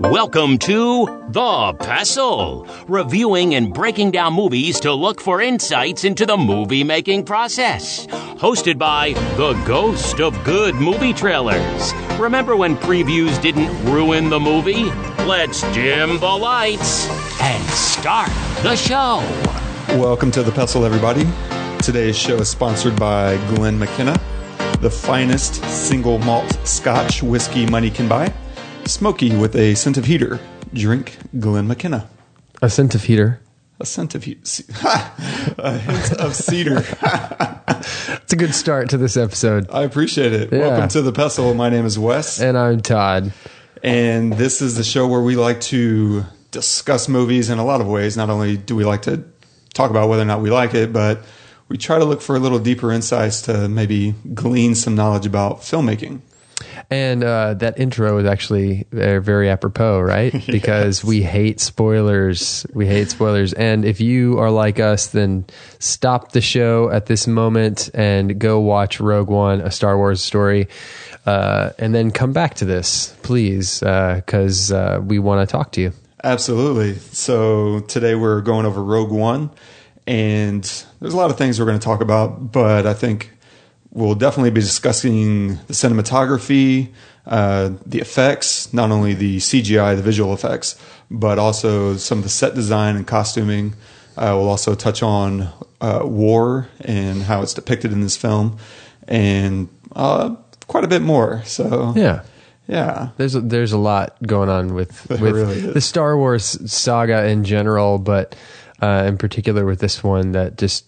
Welcome to The Pestle, reviewing and breaking down movies to look for insights into the movie making process. Hosted by the ghost of good movie trailers. Remember when previews didn't ruin the movie? Let's dim the lights and start the show. Welcome to the Pestle, everybody. Today's show is sponsored by Glen McKenna, the finest single malt Scotch whiskey money can buy. Smoky with a scent of heater. Drink Glen McKenna. A scent of heater. A scent of heat. a hint of cedar. It's a good start to this episode. I appreciate it. Yeah. Welcome to the Pestle. My name is Wes, And I'm Todd. and this is the show where we like to discuss movies in a lot of ways. Not only do we like to talk about whether or not we like it, but we try to look for a little deeper insights to maybe glean some knowledge about filmmaking. And uh, that intro is actually uh, very apropos, right? Because we hate spoilers. We hate spoilers. And if you are like us, then stop the show at this moment and go watch Rogue One, a Star Wars story. Uh, and then come back to this, please, because uh, we want to talk to you. Absolutely. So today we're going over Rogue One, and there's a lot of things we're going to talk about, but I think we'll definitely be discussing the cinematography, uh, the effects, not only the CGI, the visual effects, but also some of the set design and costuming. Uh, we'll also touch on uh, war and how it's depicted in this film, and uh, quite a bit more. So Yeah. yeah. There's a, there's a lot going on with with really the Star Wars saga in general, but uh, in particular with this one that just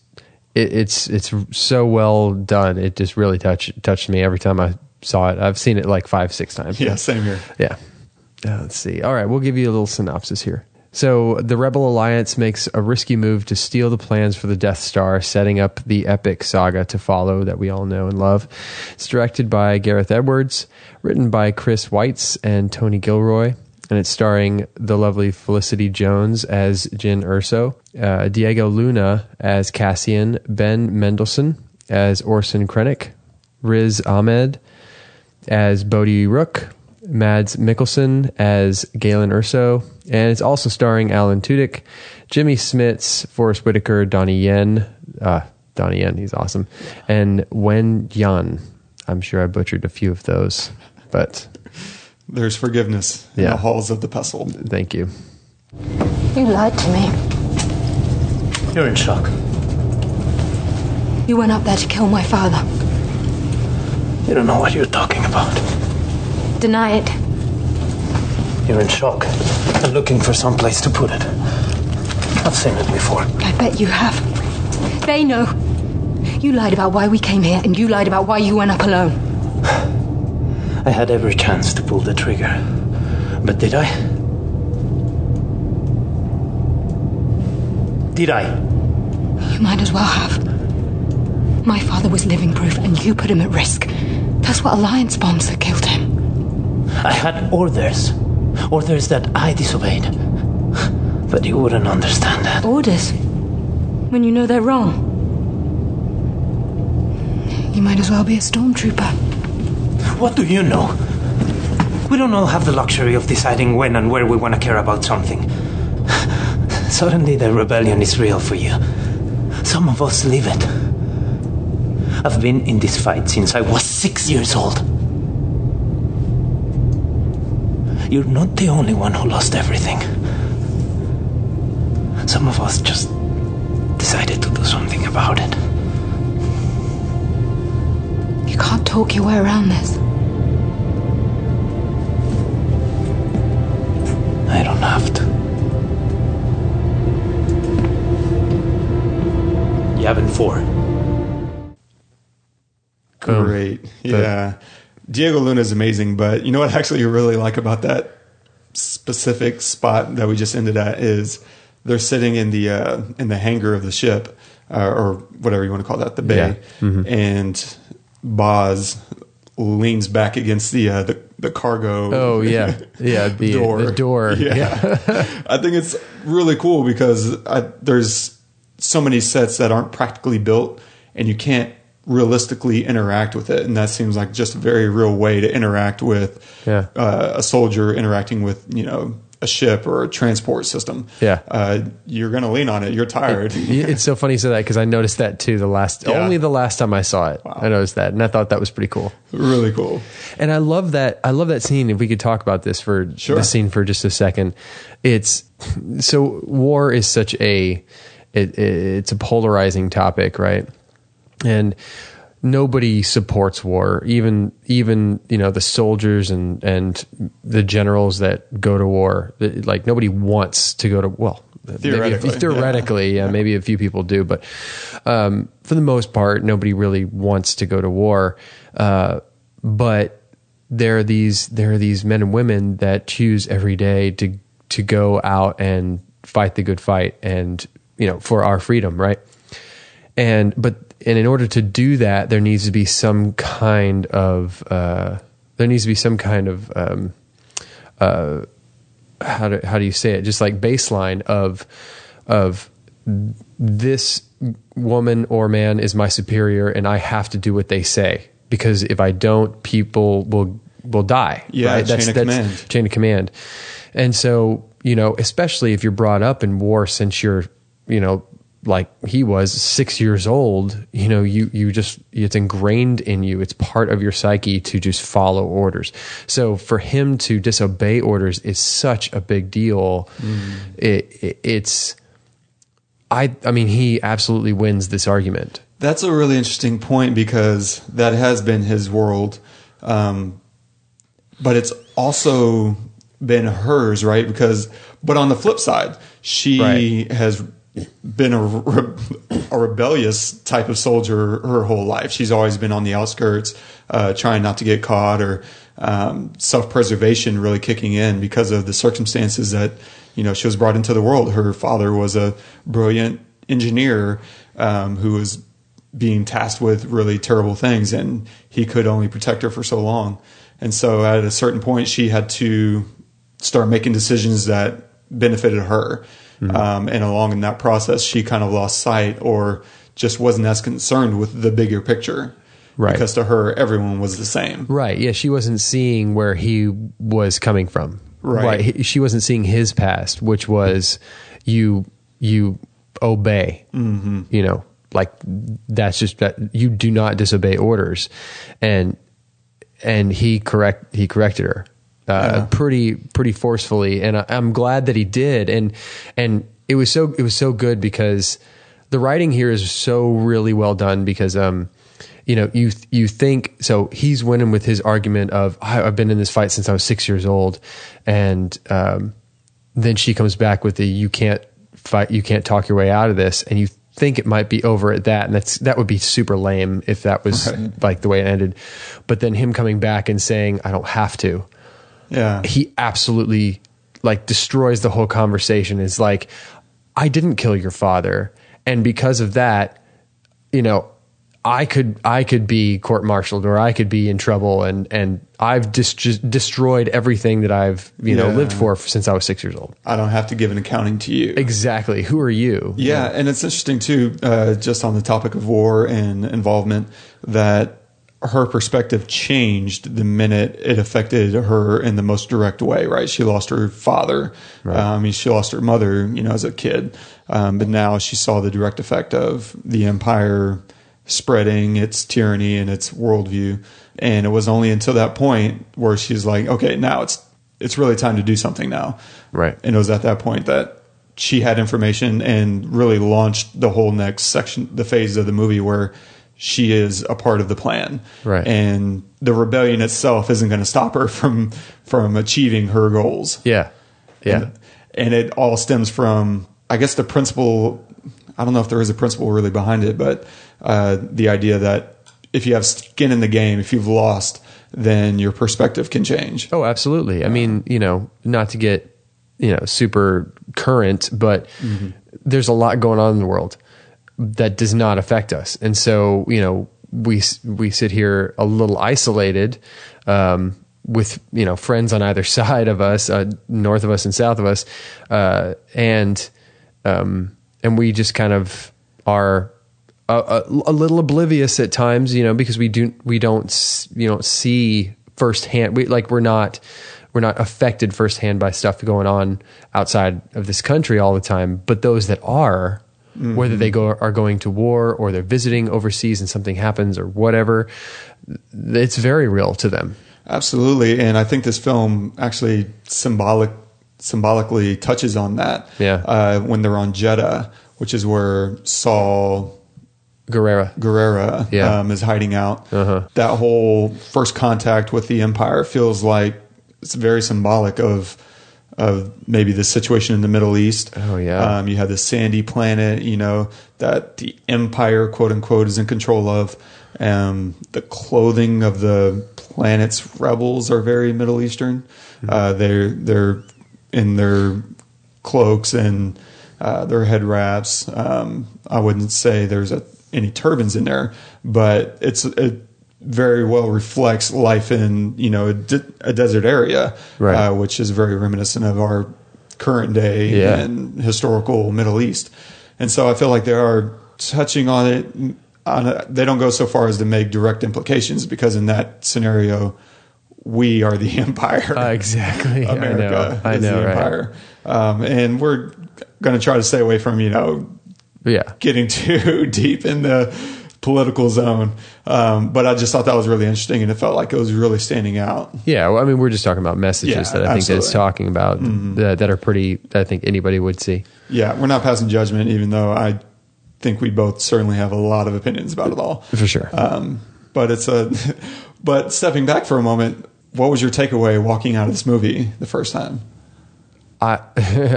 it, it's it's so well done. It just really touched touched me every time I saw it. I've seen it like five six times. Yeah, same here. Yeah. Uh, let's see. All right, we'll give you a little synopsis here. So, the Rebel Alliance makes a risky move to steal the plans for the Death Star, setting up the epic saga to follow that we all know and love. It's directed by Gareth Edwards, written by Chris Weitz and Tony Gilroy, and it's starring the lovely Felicity Jones as Jyn Erso, uh, Diego Luna as Cassian, Ben Mendelsohn as Orson Krennic, Riz Ahmed, as Bodhi Rook, Mads Mikkelsen as Galen Erso, and it's also starring Alan Tudyk, Jimmy Smits, Forest Whitaker, Donnie Yen, uh, Donnie Yen, he's awesome, and Wen Yan. I'm sure I butchered a few of those, but There's forgiveness in Yeah. the halls of the pestle. thank you. You lied to me. You're in shock. You went up there to kill my father. You don't know what you're talking about. Deny it. You're in shock and looking for some place to put it. I've seen it before. I bet you have. They know. You lied about why we came here, and you lied about why you went up alone. I had every chance to pull the trigger. But did I? Did I? You might as well have. My father was living proof, and you put him at risk. That's what Alliance bombs that killed him. I had orders. Orders that I disobeyed. But you wouldn't understand that. Orders. When you know they're wrong. You might as well be a stormtrooper. What do you know? We don't all have the luxury of deciding when and where we want to care about something. Suddenly, the rebellion is real for you. Some of us live it. I've been in this fight since I was six years old. You're not the only one who lost everything. Some of us just decided to do something about it. You can't talk your way around this. I don't have to. Yavin 4. Boom. Great. Yeah. Diego Luna is amazing, but you know what actually you really like about that specific spot that we just ended at is they're sitting in the uh, in the hangar of the ship uh, or whatever you want to call that, the bay, Yeah. Mm-hmm. and Baze leans back against the uh, the, the cargo. Oh yeah, yeah. The door. The door. Yeah. I think it's really cool because I, there's so many sets that aren't practically built, and you can't realistically interact with it, and that seems like just a very real way to interact with Yeah. uh, a soldier interacting with you know a ship or a transport system. Yeah. uh, you're going to lean on it. You're tired. it's so funny you say that because I noticed that too. The last, Yeah. only the last time I saw it, I noticed that, and I thought that was pretty cool. really cool. And I love that. I love that scene. If we could talk about this for Sure. the scene for just a second, it's so war is such a it, it's a polarizing topic, right? And nobody supports war. Even even you know the soldiers and and the generals that go to war. Like nobody wants to go to well. Theoretically, maybe, theoretically, yeah. maybe a few people do, but um, for the most part, nobody really wants to go to war. Uh, but there are these there are these men and women that choose every day to to go out and fight the good fight and you know for our freedom right and but and in order to do that there needs to be some kind of uh, there needs to be some kind of um, uh, how do how do you say it? Just like baseline of of this woman or man is my superior and I have to do what they say because if I don't people will will die Yeah, chain of command. chain of command. And so you know especially if you're brought up in war since you're you know like he was six years old you know you you just it's ingrained in you. It's part of your psyche to just follow orders. So for him to disobey orders is such a big deal. It, it it's i i mean he absolutely wins this argument. That's a really interesting point because that has been his world, um, but it's also been hers, right? Because, but on the flip side, she Right. has been a, a rebellious type of soldier her whole life. She's always been on the outskirts, uh, trying not to get caught, or um, self-preservation really kicking in because of the circumstances that you know she was brought into the world. Her father was a brilliant engineer um, who was being tasked with really terrible things, and he could only protect her for so long. And so, at a certain point, she had to start making decisions that benefited her. Um, and along in that process, she kind of lost sight or just wasn't as concerned with the bigger picture. Right. Because to her, everyone was the same. Right. Yeah. She wasn't seeing where he was coming from. Right. He- She wasn't seeing his past, which was you you obey. Mm-hmm. You know, like that's just that you do not disobey orders, and and he correct he corrected her. Uh, pretty pretty forcefully, and I, I'm glad that he did. And and it was so it was so good because the writing here is so really well done because um you know you you think so he's winning with his argument of "I- I've been in this fight since I was six years old, and um, then she comes back with the you can't fight you can't talk your way out of this, and you think it might be over at that, and that's that would be super lame if that was like the way it ended, but then him coming back and saying I don't have to Yeah. he absolutely like destroys the whole conversation. Is like i didn't kill your father. And because of that you know i could i could be court martialed or i could be in trouble and and i've just, just destroyed everything that i've you know lived for since i was 6 years old. I don't have to give an accounting to you. exactly. Who are you? Yeah, and it's interesting too, uh, just on the topic of war and involvement, that her perspective changed the minute it affected her in the most direct way. Right? She lost her father. I mean, she lost her mother, you know, as a kid, um, but now she saw the direct effect of the empire spreading its tyranny and its worldview. And it was only until that point where she's like, okay, now it's it's really time to do something now. Right. And it was at that point that she had information and really launched the whole next section, the phase of the movie where she is a part of the plan. Right. And the rebellion itself isn't going to stop her from from achieving her goals. yeah yeah And, and it all stems from, I guess, the principle. I don't know if there is a principle really behind it, but uh, the idea that if you have skin in the game, if you've lost, then your perspective can change. Oh, absolutely. I mean, you know, not to get, you know, super current, but there's a lot going on in the world that does not affect us. And so, you know, we we sit here a little isolated um, with, you know, friends on either side of us, uh, north of us and south of us, uh, and um, and we just kind of are a, a little oblivious at times, you know, because we do we don't you don't see firsthand. We like we're not we're not affected firsthand by stuff going on outside of this country all the time. But those that are, whether they go are going to war or they're visiting overseas and something happens or whatever, it's very real to them. Absolutely, and I think this film actually symbolic symbolically touches on that. Yeah. uh, when they're on Jedha, which is where Saw Gerrera. Gerrera Yeah. Uh-huh. um, is hiding out. That whole first contact with the Empire feels like it's very symbolic of of maybe the situation in the Middle East. Oh, yeah. um, you have this sandy planet, you know, that the Empire, quote unquote, is in control of. Um, the clothing of the planet's rebels are very Middle Eastern. Mm-hmm. Uh, they're they're in their cloaks and uh, their head wraps. Um, I wouldn't say there's a, any turbans in there, but it's it very well reflects life in you know a, de- a desert area, Right. uh, which is very reminiscent of our current day Yeah. and historical Middle East. And so I feel like they are touching on it. On a, they don't go so far as to make direct implications because in that scenario, we are the empire. Uh, exactly. America I know. I is know. the Right. empire, um, and we're going to try to stay away from you know Yeah. getting too deep in the political zone. Um, but I just thought that was really interesting, and it felt like it was really standing out. Yeah, well, I mean, we're just talking about messages Yeah, that I think that it's talking about that, that are pretty. That I think anybody would see. Yeah, we're not passing judgment, even though I think we both certainly have a lot of opinions about it all. For sure. Um, but it's a. But stepping back for a moment, what was your takeaway walking out of this movie the first time? I,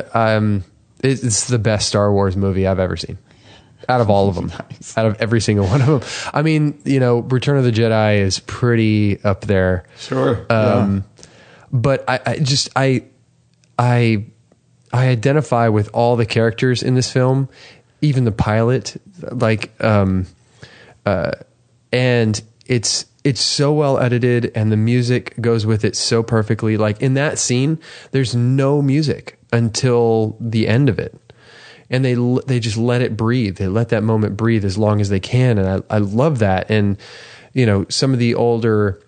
um, it's the best Star Wars movie I've ever seen. Out of all of them, Nice. out of every single one of them. I mean, you know, Return of the Jedi is pretty up there. Sure. Um, but I, I just I I I identify with all the characters in this film, even the pilot, like um, uh, and it's it's so well edited and the music goes with it so perfectly. Like in that scene, there's no music until the end of it. And they they just let it breathe. They let that moment breathe as long as they can, and I I love that. And you know, some of the older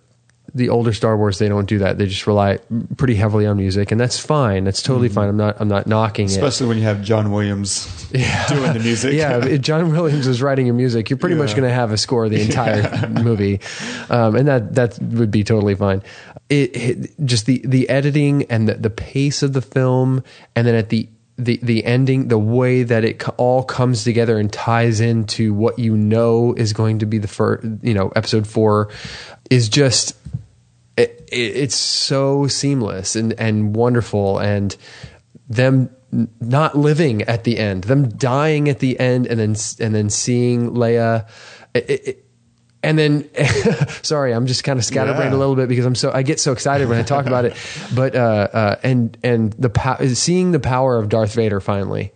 the older Star Wars, they don't do that. They just rely pretty heavily on music, and that's fine. That's totally fine. I'm not I'm not knocking it. Especially when you have John Williams doing the music. Yeah, if John Williams is writing your music, you're pretty much going to have a score the entire movie, um, and that that would be totally fine. It, it just the the editing and the, the pace of the film, and then at the the the ending, the way that it all comes together and ties into what you know is going to be the first, you know, episode four, is just it, it, it's so seamless and and wonderful and them not living at the end them dying at the end and then and then seeing Leia it- and then sorry i'm just kind of scatterbrained Yeah. a little bit because i'm so i get so excited when i talk about it. But uh uh and and the pow- seeing the power of darth vader finally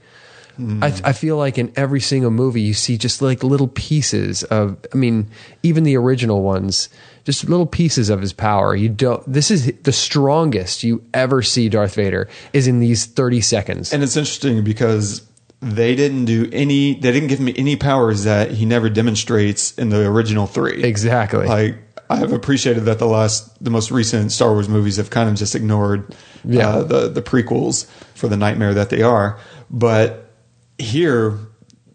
I, I feel like in every single movie you see just like little pieces of I mean even the original ones just little pieces of his power. You don't this is the strongest you ever see Darth Vader is in these 30 seconds. And it's interesting because they didn't do any, they didn't give me any powers that he never demonstrates in the original three. Exactly. Like, I have appreciated that the last, the most recent Star Wars movies have kind of just ignored Yeah. uh, the, the prequels for the nightmare that they are. But here,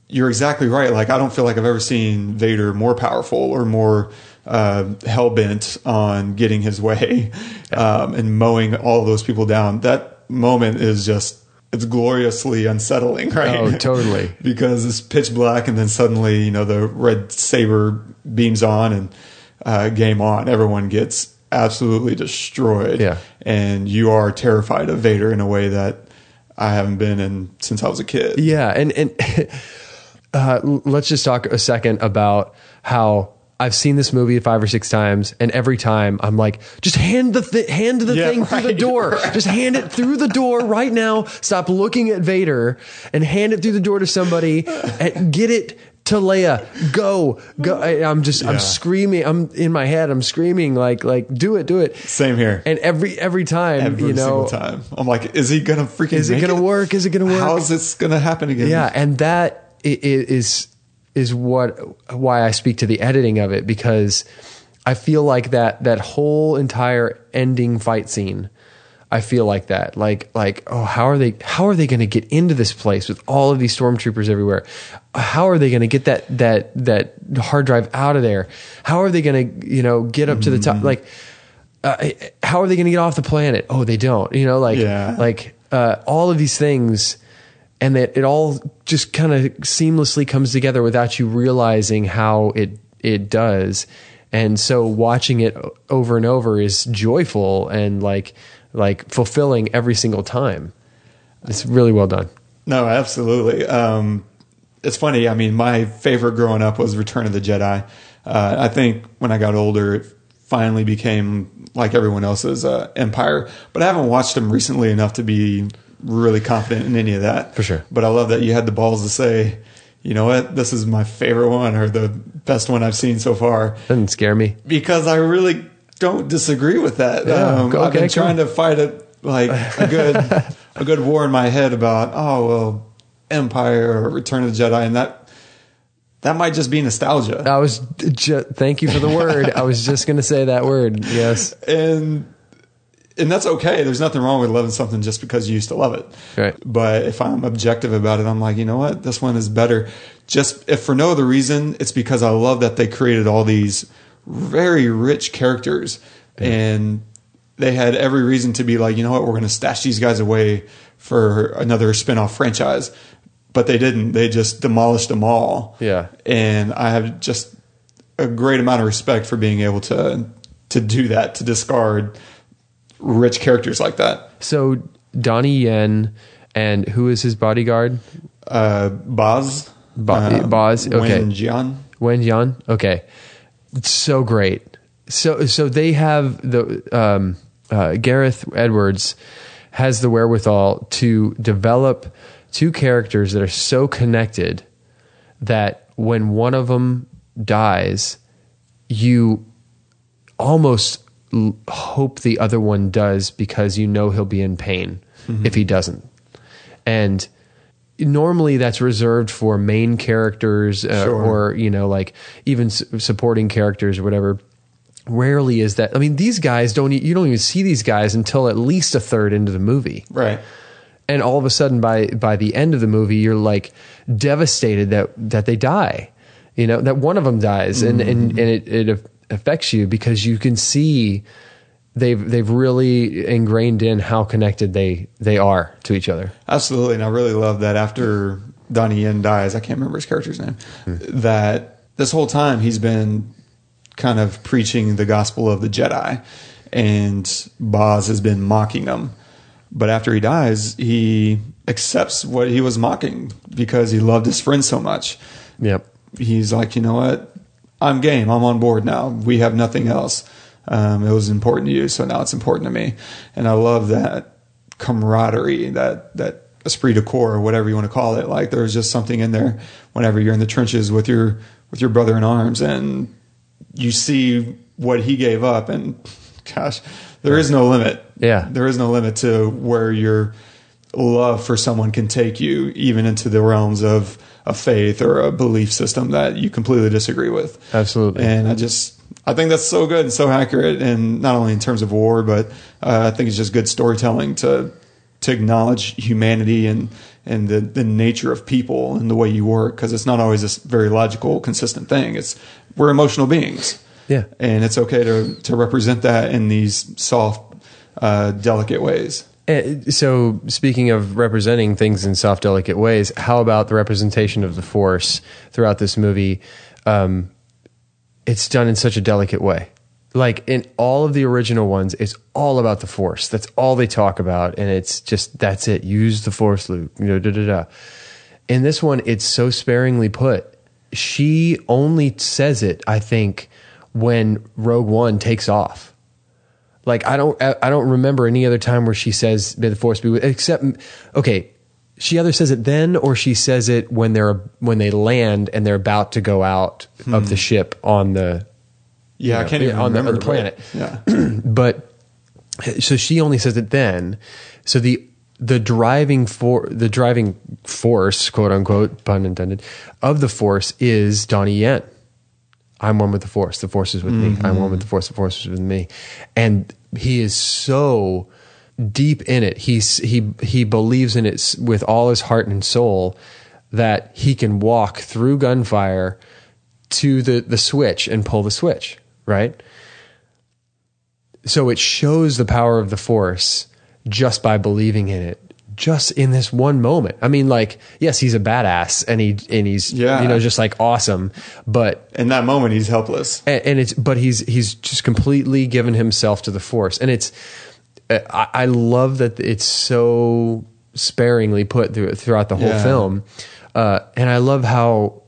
you're exactly right. Like, I don't feel like I've ever seen Vader more powerful or more uh, hell bent on getting his way um, and mowing all those people down. That moment is just. It's gloriously unsettling, right? Oh, totally. because it's pitch black, and then suddenly, you know, the red saber beams on, and uh, game on. Everyone gets absolutely destroyed, Yeah. and you are terrified of Vader in a way that I haven't been in since I was a kid. Yeah, and and uh, let's just talk a second about how I've seen this movie five or six times, and every time I'm like, just hand the th- hand the Yeah, thing through the door. right. Just hand it through the door right now. Stop looking at Vader and hand it through the door to somebody and get it to Leia. Go, go. I, I'm just, Yeah. I'm screaming. I'm in my head. I'm screaming like, like, do it, do it. Same here. And every every time, Every you know, single time, I'm like, is he gonna freaking? Is it gonna work? Is it gonna work? How is this gonna happen again? Yeah, and that i- i- is is what why I speak to the editing of it because I feel like that that whole entire ending fight scene I feel like that. Like like oh how are they how are they going to get into this place with all of these stormtroopers everywhere? How are they going to get that that that hard drive out of there? How are they going to you know get up to the top? Like uh, how are they going to get off the planet? Oh they don't you know like Yeah. like uh, all of these things and that it all just kind of seamlessly comes together without you realizing how it it does and so watching it over and over is joyful and like like fulfilling every single time it's really well done No, absolutely. Um, it's funny. I mean, my favorite growing up was Return of the Jedi. Uh, I think when I got older, it finally became like everyone else's uh, Empire. But I haven't watched them recently enough to be really confident in any of that. For sure. But I love that you had the balls to say, you know what, this is my favorite one or the best one I've seen so far doesn't scare me because I really don't disagree with that. Yeah, um, go- I've been cool. trying to fight it like a good a good war in my head about oh well Empire or Return of the Jedi and that that might just be nostalgia. i was ju- thank you for the word i was just going to say that word yes and and that's okay. There's nothing wrong with loving something just because you used to love it. Right. But if I'm objective about it, I'm like, you know what? This one is better. Just if for no other reason, it's because I love that they created all these very rich characters and they had every reason to be like, you know what? We're going to stash these guys away for another spin-off franchise. But they didn't. They just demolished them all. Yeah. And I have just a great amount of respect for being able to to do that, to discard rich characters like that. so donnie yen and who is his bodyguard Uh, Baze, Bo- uh, Baze, okay. Wen Jian. Wen Yan. Okay, it's so great. So so they have the um, uh, Gareth Edwards has the wherewithal to develop two characters that are so connected that when one of them dies, you almost hope the other one does because you know he'll be in pain if he doesn't. And normally that's reserved for main characters uh, Sure. or you know like even s- supporting characters or whatever rarely is that i mean these guys don't you don't even see these guys until at least a third into the movie Right. and all of a sudden by by the end of the movie you're like devastated that that they die you know that one of them dies and and, and it, it affects you because you can see they've they've really ingrained in how connected they they are to each other Absolutely. And I really love that after Donnie Yen dies, I can't remember his character's name, hmm. that this whole time he's been kind of preaching the gospel of the Jedi and Baze has been mocking him. But after he dies, he accepts what he was mocking because he loved his friend so much. yep he's like, you know what? I'm game. I'm on board now. We have nothing else. Um, it was important to you, so now it's important to me. And I love that camaraderie, that that esprit de corps, or whatever you want to call it. Like there's just something in there whenever you're in the trenches with your with your brother in arms, and you see what he gave up, and gosh, there is no limit. Yeah. there is no limit to where your love for someone can take you, even into the realms of a faith or a belief system that you completely disagree with. Absolutely. And I just, I think that's so good and so accurate, and not only in terms of war, but uh, I think it's just good storytelling to to acknowledge humanity and and the, the nature of people and the way you work because it's not always this very logical, consistent thing. It's we're emotional beings. Yeah. and it's okay to to represent that in these soft, uh, delicate ways. Uh, So, speaking of representing things in soft, delicate ways, how about the representation of the Force throughout this movie? Um, it's done in such a delicate way. Like in all of the original ones, it's all about the Force. That's all they talk about, and it's just that's it. Use the Force, Luke. You know, da da da. In this one, it's so sparingly put. She only says it, I think, when Rogue One takes off. Like I don't I don't remember any other time where she says may the force be with except okay she either says it then or she says it when they're when they land and they're about to go out of the hmm. ship on the Yeah, I can't even on the- on the planet. but- Yeah, but so she only says it then so the the driving for the driving force, quote unquote, pun intended, of the force is Donnie Yen. I'm one with the force. The force is with me. I'm one with the force. The force is with me. And he is so deep in it. He's he he believes in it with all his heart and soul that he can walk through gunfire to the the switch and pull the switch, right? So it shows the power of the force just by believing in it. Just in this one moment. I mean, like, yes, he's a badass and he and he's Yeah. you know just like awesome, but In that moment, he's helpless. and, and it's but he's he's just completely given himself to the force and it's i, I love that it's so sparingly put through, throughout the whole Yeah. film uh, and i love how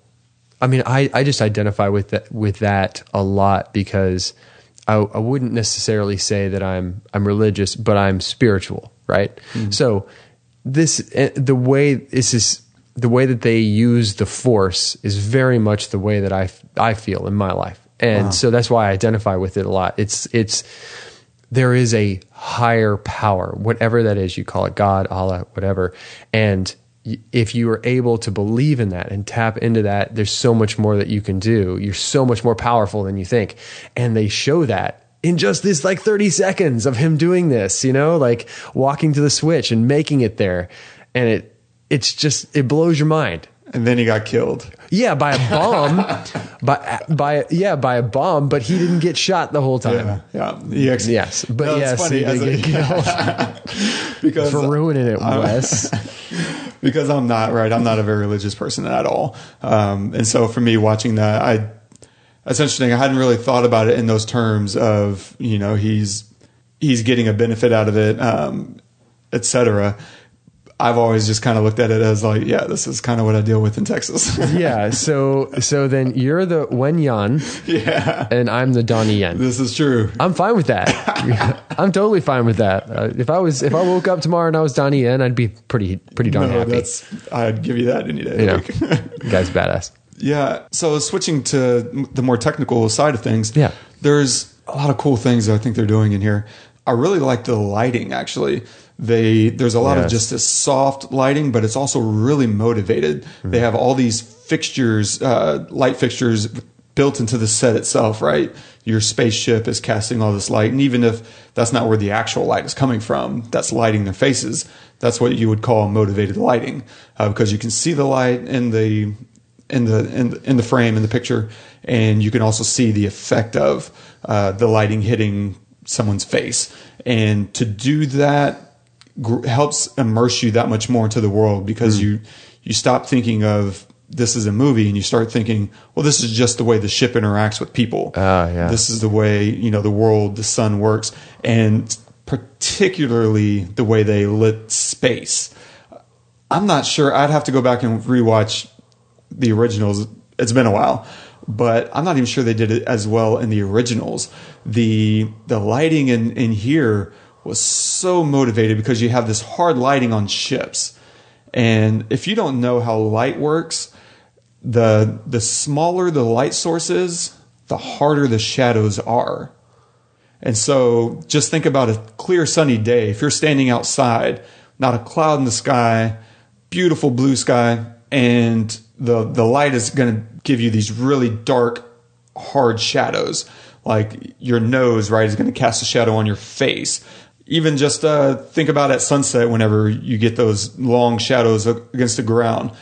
i mean I, I just identify with that with that a lot because I, I wouldn't necessarily say that i'm i'm religious but i'm spiritual right so this eh, the way this is the way that they use the force is very much the way that I I feel in my life, and so that's why I identify with it a lot. It's it's there is a higher power, whatever that is. You call it God, Allah, whatever, and if you are able to believe in that and tap into that, there's so much more that you can do. You're so much more powerful than you think, and they show that in just this like 30 seconds of him doing this, you know, like walking to the switch and making it there. And it, it's just, it blows your mind. And then he got killed. Yeah, by a bomb, by, by, yeah, by a bomb, but he didn't get shot the whole time. Yeah, yeah. Actually, Yes, but No, yes, funny he did a- get killed because for ruining it, I- Wes. because I'm not right. I'm not a very religious person at all. Um, and so for me, watching that, I that's interesting. I hadn't really thought about it in those terms of you know he's he's getting a benefit out of it, um, etc. I've always just kind of looked at it as like, yeah, this is kind of what I deal with in Texas. yeah. So, so then you're the Wen Yan yeah, and I'm the Donnie Yen. this is true. I'm fine with that. I'm totally fine with that. Uh, if I was, if I woke up tomorrow and I was Donnie Yen, I'd be pretty, pretty darn No, happy. that's I'd give you that any day. You know, guy's badass. Yeah. So switching to the more technical side of things, Yeah. there's a lot of cool things that I think they're doing in here. I really like the lighting. Actually, they there's a lot of just this soft lighting, but it's also really motivated. Mm-hmm. They have all these fixtures, uh, light fixtures built into the set itself. Right, your spaceship is casting all this light, and even if that's not where the actual light is coming from, that's lighting their faces. That's what you would call motivated lighting, uh, because you can see the light in the in the in in the frame in the picture, and you can also see the effect of uh, the lighting hitting someone's face. And to do that gr- helps immerse you that much more into the world because you you stop thinking of this is a movie and you start thinking, well, this is just the way the ship interacts with people. Ah, yeah. This is the way you know the world, the sun works, and particularly the way they lit space. I'm not sure. I'd have to go back and rewatch the originals. It's been a while, but I'm not even sure they did it as well in the originals. The the lighting in in here was so motivated because you have this hard lighting on ships. And if you don't know how light works, the the smaller the light source is, the harder the shadows are. And so just think about a clear sunny day. If you're standing outside, not a cloud in the sky, beautiful blue sky, and the the light is going to give you these really dark hard shadows. Like your nose, right, is going to cast a shadow on your face. Even just uh, think about at sunset whenever you get those long shadows against the ground.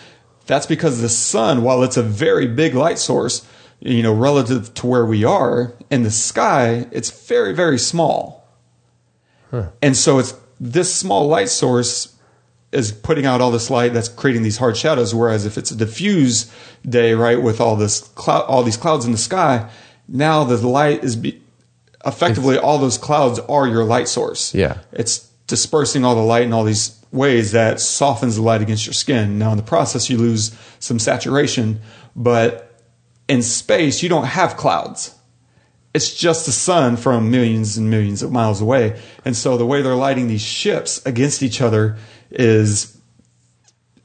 That's because the sun, while it's a very big light source, you know, relative to where we are in the sky, it's very, very small. And so it's this small light source is putting out all this light that's creating these hard shadows. Whereas if it's a diffuse day, right, with all this cloud, all these clouds in the sky, now the light is be, effectively all those clouds are your light source. Yeah. It's dispersing all the light in all these ways that softens the light against your skin. Now in the process, you lose some saturation, but in space, you don't have clouds. It's just the sun from millions and millions of miles away. And so the way they're lighting these ships against each other is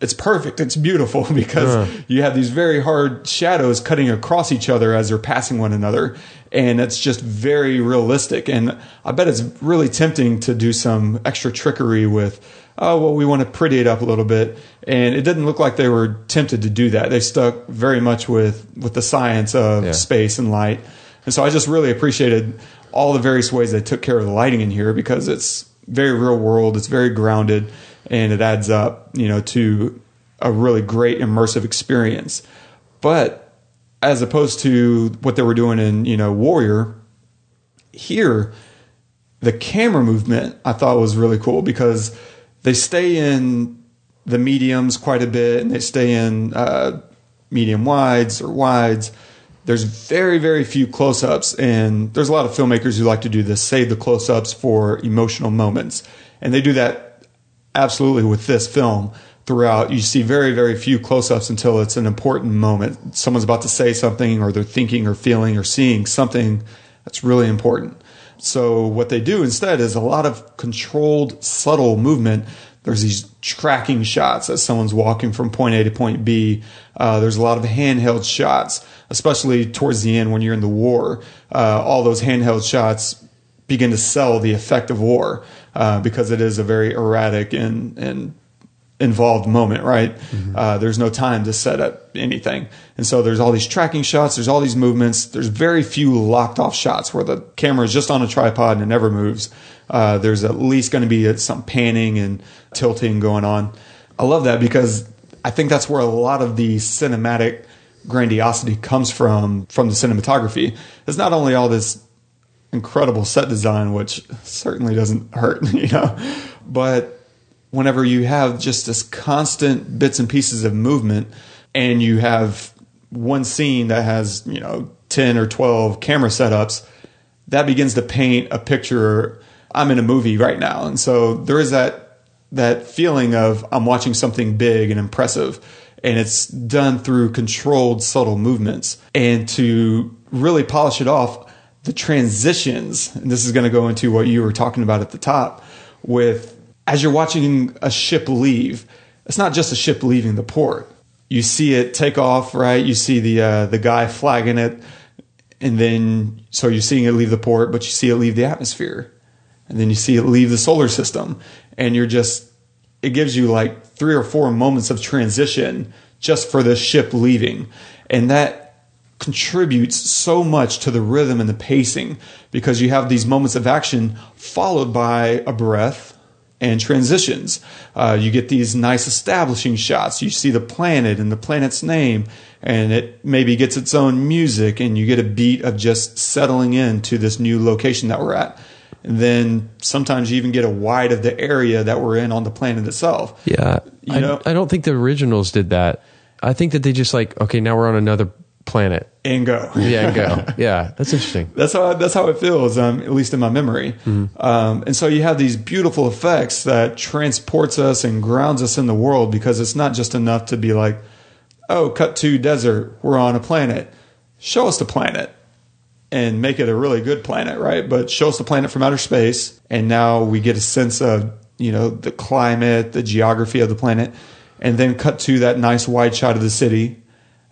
it's perfect. It's beautiful because you have these very hard shadows cutting across each other as they're passing one another. And it's just very realistic. And I bet it's really tempting to do some extra trickery with oh well, we want to pretty it up a little bit, and it didn't look like they were tempted to do that. They stuck very much with with the science of Yeah. space and light, and so I just really appreciated all the various ways they took care of the lighting in here because it's very real world, it's very grounded, and it adds up, you know, to a really great immersive experience. But as opposed to what they were doing in you know Warrior, here the camera movement I thought was really cool because they stay in the mediums quite a bit and they stay in uh, medium wides or wides. There's very, very few close ups, and there's a lot of filmmakers who like to do this save the close ups for emotional moments. And they do that absolutely with this film throughout. You see very, very few close ups until it's an important moment. Someone's about to say something, or they're thinking or feeling or seeing something that's really important. So, what they do instead is a lot of controlled, subtle movement. There's these tracking shots as someone's walking from point A to point B. Uh, there's a lot of handheld shots, especially towards the end when you're in the war. Uh, all those handheld shots begin to sell the effect of war uh, because it is a very erratic and, and involved moment, right? Uh, there's no time to set up anything. And so there's all these tracking shots, there's all these movements, there's very few locked off shots where the camera is just on a tripod and it never moves. Uh, there's at least going to be some panning and tilting going on. I love that because I think that's where a lot of the cinematic grandiosity comes from from the cinematography. It's not only all this incredible set design, which certainly doesn't hurt, you know, but whenever you have just this constant bits and pieces of movement and you have one scene that has, you know, 10 or 12 camera setups, that begins to paint a picture. I'm in a movie right now. And so there is that that feeling of I'm watching something big and impressive and it's done through controlled subtle movements and to really polish it off the transitions and this is going to go into what you were talking about at the top with as you're watching a ship leave it's not just a ship leaving the port. You see it take off right? You see the uh, the guy flagging it and then so you're seeing it leave the port but you see it leave the atmosphere. And then you see it leave the solar system and you're just it gives you like three or four moments of transition just for the ship leaving. And that contributes so much to the rhythm and the pacing because you have these moments of action followed by a breath and transitions. Uh, you get these nice establishing shots. You see the planet and the planet's name, and it maybe gets its own music, and you get a beat of just settling into this new location that we're at. And then sometimes you even get a wide of the area that we're in on the planet itself. Yeah. You I, know- I don't think the originals did that. I think that they just like, okay, now we're on another planet. And go. Yeah, and go. yeah, that's interesting. That's how that's how it feels, um, at least in my memory. Um, and so you have these beautiful effects that transports us and grounds us in the world because it's not just enough to be like, oh, cut to desert, we're on a planet. Show us the planet and make it a really good planet, right? But show us the planet from outer space, and now we get a sense of you know the climate, the geography of the planet, and then cut to that nice wide shot of the city,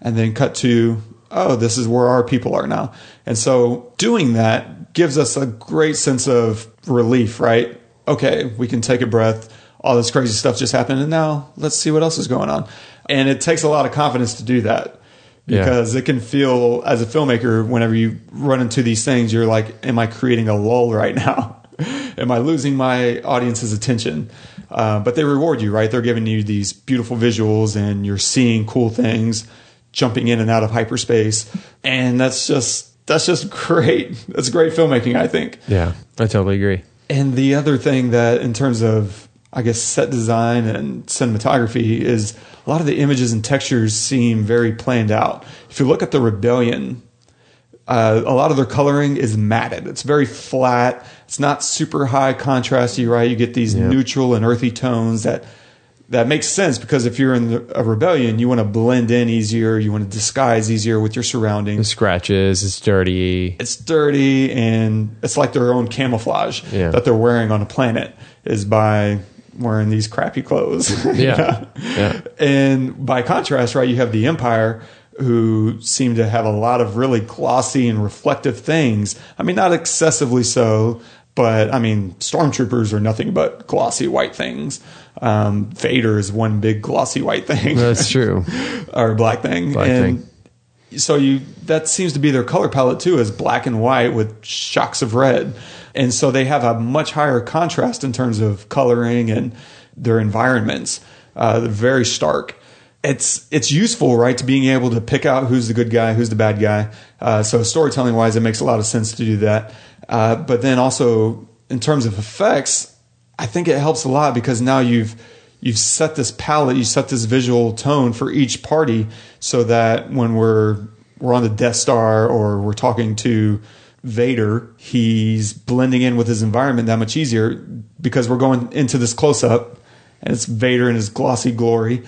and then cut to oh, this is where our people are now. And so doing that gives us a great sense of relief, right? Okay, we can take a breath. All this crazy stuff just happened, and now let's see what else is going on. And it takes a lot of confidence to do that Yeah. because it can feel as a filmmaker whenever you run into these things you're like am i creating a lull right now am i losing my audience's attention uh, but they reward you right they're giving you these beautiful visuals and you're seeing cool things jumping in and out of hyperspace and that's just that's just great that's great filmmaking i think Yeah, I totally agree. and the other thing that, in terms of, I guess, set design and cinematography, is a lot of the images and textures seem very planned out. If you look at the Rebellion, uh, a lot of their coloring is matted. It's very flat. It's not super high contrasty, right? You get these Yeah. neutral and earthy tones that that makes sense because if you're in the, a rebellion, you want to blend in easier. You want to disguise easier with your The surroundings scratches, it's dirty. it's dirty and it's like their own camouflage Yeah. that they're wearing on a planet is by wearing these crappy clothes. you Yeah. know? Yeah. And by contrast, right, you have the Empire who seem to have a lot of really glossy and reflective things. I mean, not excessively so, But I mean, stormtroopers are nothing but glossy white things. Um, Vader is one big glossy white thing. That's true. or black thing. Black and thing. so you that seems to be their color palette too, is black and white with shocks of red. And so they have a much higher contrast in terms of coloring and their environments. Uh, they're very stark. It's it's useful, right, to being able to pick out who's the good guy, who's the bad guy. Uh, so storytelling wise, it makes a lot of sense to do that. Uh, but then also in terms of effects, I think it helps a lot because now you've you've set this palette, you set this visual tone for each party, so that when we're we're on the Death Star or we're talking to Vader, he's blending in with his environment that much easier because we're going into this close up and it's Vader in his glossy glory.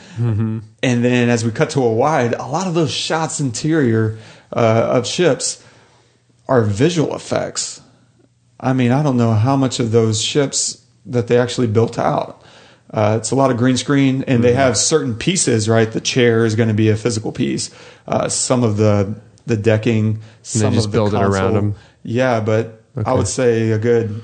And then as we cut to a wide, a lot of those shots interior uh, of ships are visual effects. I mean, I don't know how much of those ships that they actually built out. Uh, it's a lot of green screen, and they have certain pieces. Right, the chair is going to be a physical piece. Uh, some of the the decking, some of the build it around console. them? Yeah, but I would say a good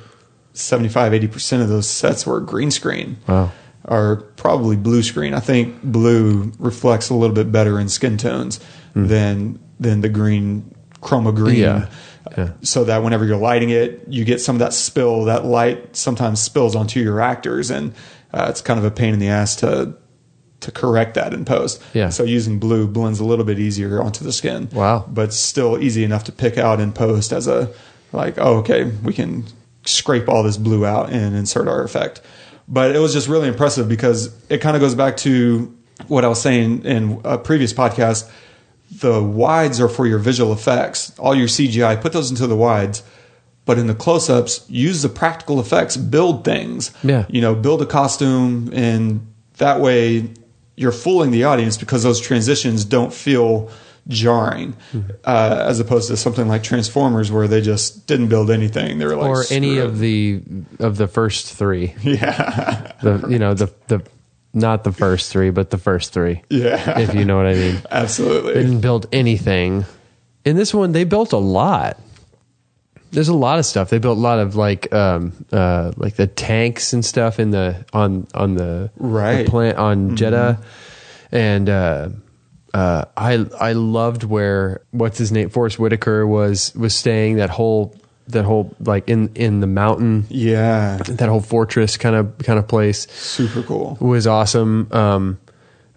75 80% of those sets were green screen Wow. are probably blue screen. I think blue reflects a little bit better in skin tones than than the green chroma green. Yeah. Yeah. So that whenever you're lighting it, you get some of that spill. That light sometimes spills onto your actors, and uh, it's kind of a pain in the ass to to correct that in post. Yeah. So using blue blends a little bit easier onto the skin. Wow. But still easy enough to pick out in post as a like, oh, okay, we can scrape all this blue out and insert our effect. But it was just really impressive because it kind of goes back to what I was saying in a previous podcast. The wides are for your visual effects. All your CGI, put those into the wides. But in the close ups, use the practical effects, build things. Yeah. You know, build a costume, and that way you're fooling the audience because those transitions don't feel jarring, Mm-hmm. uh, as opposed to something like Transformers where they just didn't build anything. They were like, or any "Screw of it." the of the first three. yeah, The you know the the not the first three, but the first three. yeah, If you know what I mean. They absolutely. didn't build anything. In this one, they built a lot. There's a lot of stuff. They built a lot of like um uh like the tanks and stuff in the on on the Right. the plant on Jedha, and uh, uh, I I loved where what's his name Forest Whitaker was was staying that whole that whole like in in the mountain Yeah, that whole fortress kind of kind of place super cool. was awesome. Um,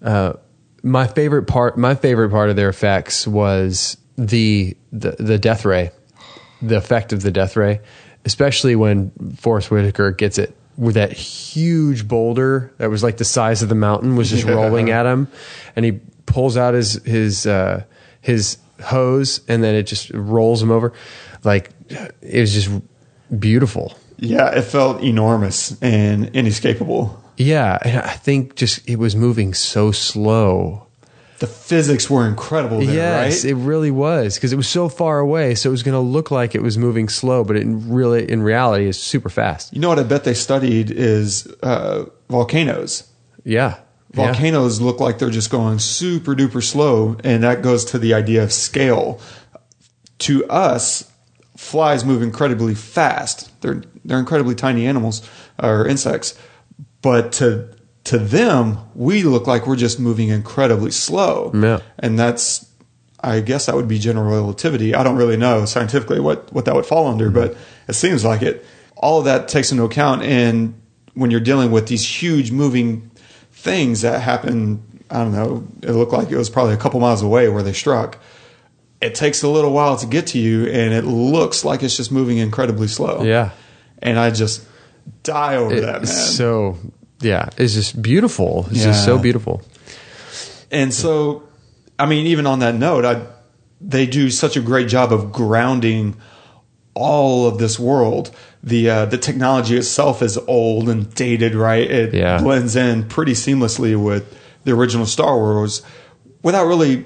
uh, my favorite part, my favorite part of their effects was the, the the death ray, the effect of the death ray, especially when Forest Whitaker gets it with that huge boulder that was like the size of the mountain was just Yeah. rolling at him, and he pulls out his his uh, his hose and then it just rolls him over, like it was just beautiful. Yeah, it felt enormous and inescapable. Yeah, and I think just it was moving so slow. The physics were incredible there, yes, right? it really was because it was so far away, so it was going to look like it was moving slow, but it really, in reality, is super fast. you know what I bet they studied is uh, volcanoes. Yeah, Yeah. Volcanoes look like they're just going super duper slow, and that goes to the idea of scale. To us, flies move incredibly fast. They're they're incredibly tiny animals or insects, but to to them, we look like we're just moving incredibly slow. Yeah. and that's I guess that would be general relativity. I don't really know scientifically what, what that would fall under, mm-hmm. but it seems like it. All of that takes into account, and when you're dealing with these huge moving things that happen, I don't know, it looked like it was probably a couple miles away where they struck. It takes a little while to get to you, and it looks like it's just moving incredibly slow. Yeah. and I just die over that, man. It's so yeah, it's just beautiful. It's just so beautiful. And so, I mean, even on that note, I, they do such a great job of grounding all of this world. The uh, the technology itself is old and dated, right? It Yeah. blends in pretty seamlessly with the original Star Wars, without really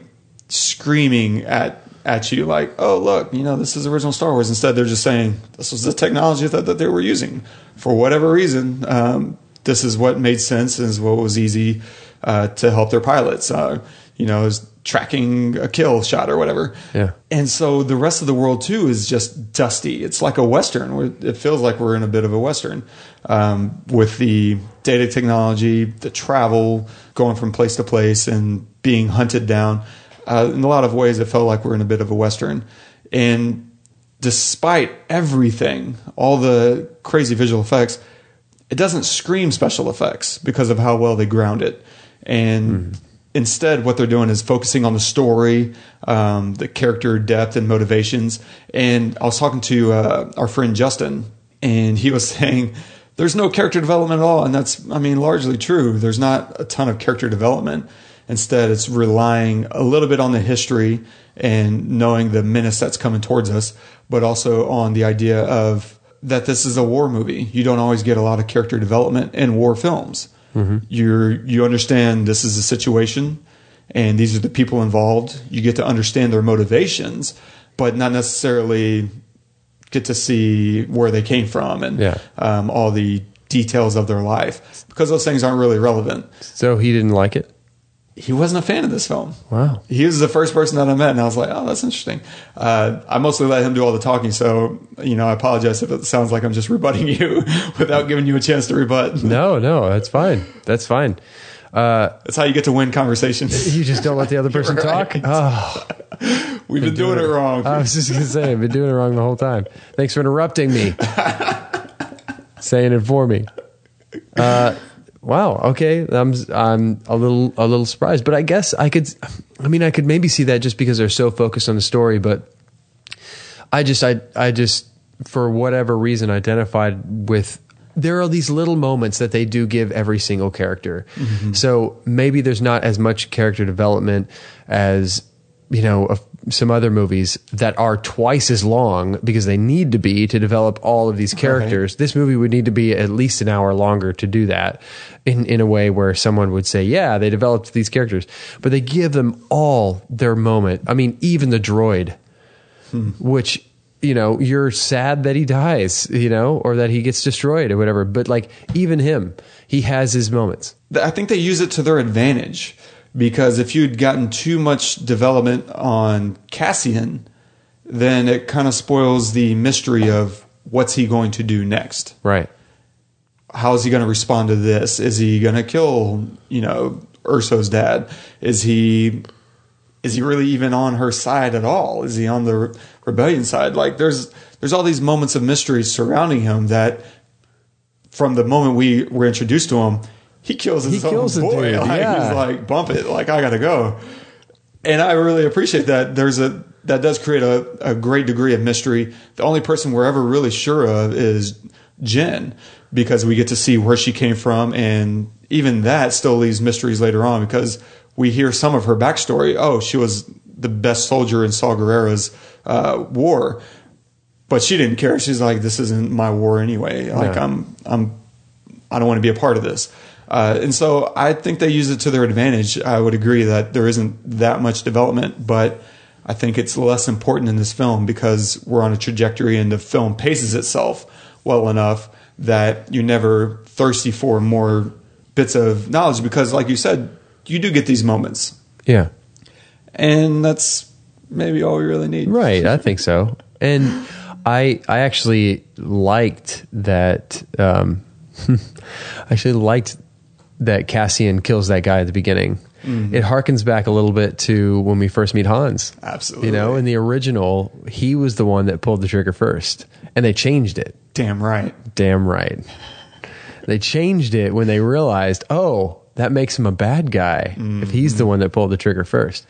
screaming at at you like, "Oh, look, you know, this is original Star Wars." Instead, they're just saying this was the technology that, that they were using for whatever reason. Um, this is what made sense and is what was easy uh, to help their pilots. Uh, you know, is tracking a kill shot or whatever. Yeah. And so the rest of the world too is just dusty. It's like a western. It feels like we're in a bit of a western um, with the data technology, the travel, going from place to place, and being hunted down. Uh, in a lot of ways, it felt like we're in a bit of a western. And despite everything, all the crazy visual effects, it doesn't scream special effects because of how well they ground it. And instead, what they're doing is focusing on the story, um, the character depth and motivations. And I was talking to uh, our friend Justin, and he was saying there's no character development at all. And that's, I mean, largely true. There's not a ton of character development. Instead, it's relying a little bit on the history and knowing the menace that's coming towards us, but also on the idea of that this is a war movie. You don't always get a lot of character development in war films. You're you understand this is a situation, and these are the people involved. You get to understand their motivations, but not necessarily get to see where they came from and Yeah. um, all the details of their life because those things aren't really relevant. So he didn't like it. He wasn't a fan of this film. Wow. He was the first person that I met, and I was like, "Oh, that's interesting." Uh, I mostly let him do all the talking, so you know, I apologize if it sounds like I'm just rebutting you without giving you a chance to rebut. No, no, that's fine. That's fine. Uh, That's how you get to win conversations. you just don't let the other person talk. Oh, We've been doing it wrong. I was just gonna say I've been doing it wrong the whole time. Thanks for interrupting me. Saying it for me. Uh, wow. Okay. I'm I'm a little a little surprised, but I guess I could. I mean, I could maybe see that just because they're so focused on the story, but I just I I just for whatever reason identified with there are these little moments that they do give every single character. Mm-hmm. So maybe there's not as much character development as you know of some other movies that are twice as long because they need to be to develop all of these characters. This movie would need to be at least an hour longer to do that in in a way where someone would say, "Yeah, they developed these characters." But they give them all their moment. I mean, even the droid hmm. which you know you're sad that he dies you know or that he gets destroyed or whatever but like even him he has his moments I think they use it to their advantage because if you'd gotten too much development on Cassian, then it kind of spoils the mystery of what's he going to do next. right how is he going to respond to this? Is he going to kill, you know, Erso's dad? Is he is he really even on her side at all? Is he on the re- rebellion side? Like there's there's all these moments of mystery surrounding him that from the moment we were introduced to him, he kills his He kills own boy. dude, Like, yeah. He's like, bump it, like I gotta go. And I really appreciate that. There's a that does create a, a great degree of mystery. The only person we're ever really sure of is Jyn because we get to see where she came from, and even that still leaves mysteries later on because we hear some of her backstory. Oh, she was the best soldier in Saw Gerrera's uh, war, but she didn't care. She's like, "This isn't my war anyway. Like No. I'm, I'm, I don't want to be a part of this." Uh, and so I think they use it to their advantage. I would agree that there isn't that much development, but I think it's less important in this film because we're on a trajectory and the film paces itself well enough that you're never thirsty for more bits of knowledge because, like you said, you do get these moments, yeah and that's maybe all we really need. right i think so and i i actually liked that um I actually liked that cassian kills that guy at the beginning mm-hmm. it harkens back a little bit to when we first meet hans Absolutely. you know in the original he was the one that pulled the trigger first and they changed it Damn right. Damn right. They changed it when they realized, oh, that makes him a bad guy if he's the mm-hmm. one that pulled the trigger first.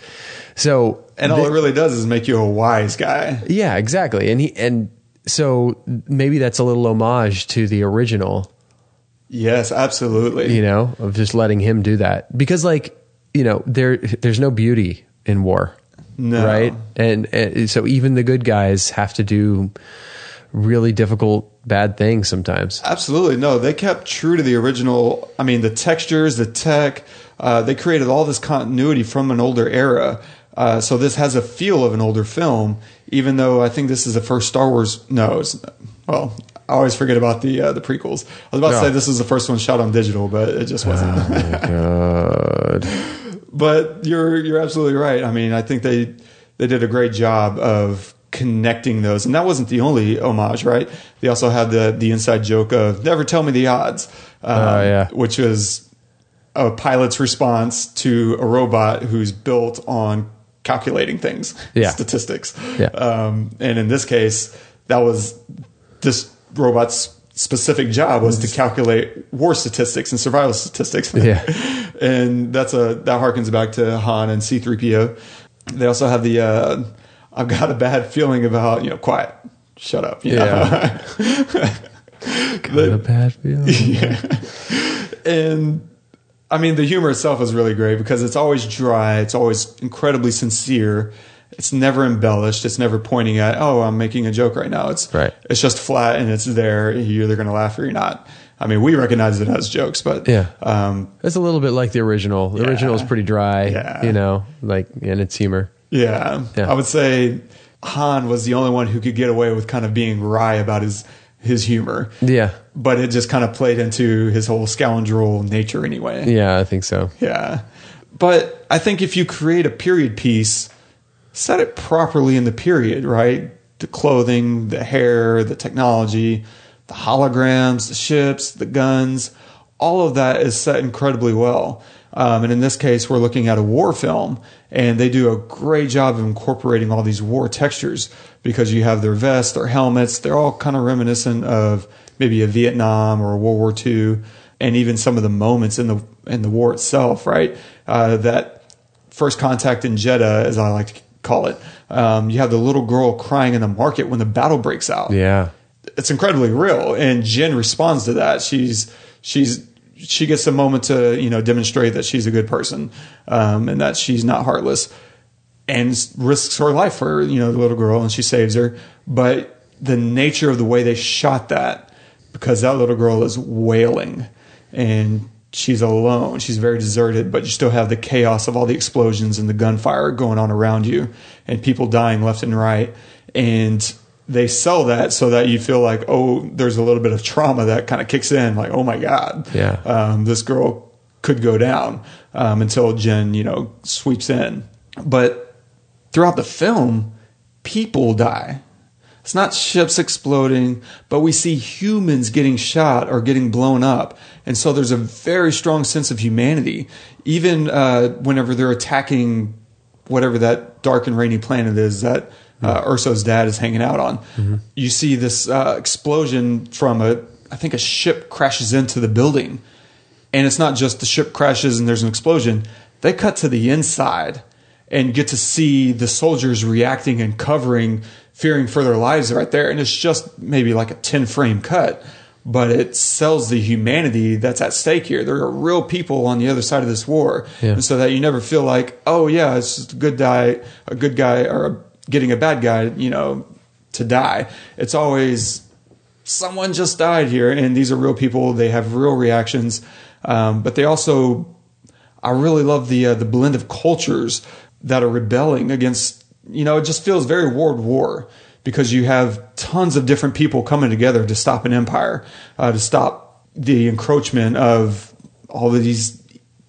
So, And all it really does is make you a wise guy. yeah, exactly. And he and so maybe that's a little homage to the original, Yes, absolutely. you know, of just letting him do that because, like, you know, there there's no beauty in war, No. right? And, and so even the good guys have to do really difficult bad things sometimes. Absolutely. No, they kept true to the original. I mean, the textures, the tech, uh, they created all this continuity from an older era. Uh, so this has a feel of an older film, even though I think this is the first Star Wars. No, it's, well, I always forget about the uh, the prequels. I was about No. to say this is the first one shot on digital, but it just wasn't. God. but you're you're absolutely right. I mean, I think they they did a great job of connecting those, and that wasn't the only homage, right? They also had the the inside joke of "Never tell me the odds," um, Oh, yeah. which was a pilot's response to a robot who's built on calculating things, Yeah. statistics. Yeah. Um, and in this case, that was this robot's specific job was to calculate war statistics and survival statistics. Yeah. and that's a that harkens back to Han and C3PO. They also have the uh, I've got a bad feeling about you know quiet, shut up. Yeah. Got a bad feeling. Yeah. and I mean the humor itself is really great because it's always dry, it's always incredibly sincere. It's never embellished. It's never pointing at, oh, I'm making a joke right now. It's Right. It's just flat and it's there. You're either going to laugh or you're not. I mean, we recognize it as jokes, but Yeah. um, It's a little bit like the original. The Yeah. original is pretty dry, Yeah. you know, like in its humor. Yeah. Yeah. I would say Han was the only one who could get away with kind of being wry about his his humor. Yeah. But it just kind of played into his whole scoundrel nature anyway. Yeah, I think so. Yeah. But I think if you create a period piece, set it properly in the period, right? The clothing, the hair, the technology, the holograms, the ships, the guns, all of that is set incredibly well. Um, and in this case, we're looking at a war film, and they do a great job of incorporating all these war textures because you have their vests, their helmets, they're all kind of reminiscent of maybe a Vietnam or a World War II, and even some of the moments in the in the war itself, right? Uh, that first contact in Jedha, as I like to call it. Um, you have the little girl crying in the market when the battle breaks out Yeah. it's incredibly real and Jyn responds to that she's she's she gets a moment to you know demonstrate that she's a good person um, and that she's not heartless and risks her life for you know the little girl and she saves her but the nature of the way they shot that because that little girl is wailing and she's alone. She's very deserted but you still have the chaos of all the explosions and the gunfire going on around you and people dying left and right. And they sell that so that you feel like oh there's a little bit of trauma that kind of kicks in like oh my god. Yeah. um, this girl could go down um, until Jyn you know sweeps in. But throughout the film people die it's not ships exploding, but we see humans getting shot or getting blown up. And so there's a very strong sense of humanity. Even uh, whenever they're attacking whatever that dark and rainy planet is that uh, Erso's dad is hanging out on, you see this uh, explosion from a, I think a ship crashes into the building. And it's not just the ship crashes and there's an explosion. They cut to the inside and get to see the soldiers reacting and covering, fearing for their lives right there. And it's just maybe like a 10 frame cut, but it sells the humanity that's at stake here. There are real people on the other side of this war. Yeah. And so that you never feel like, oh, yeah, it's just a good guy, a good guy, or getting a bad guy, you know, to die. It's always someone just died here, and these are real people. They have real reactions, um, but they also, I really love the uh, the blend of cultures that are rebelling against. You know, it just feels very World War because you have tons of different people coming together to stop an empire, uh, to stop the encroachment of all of these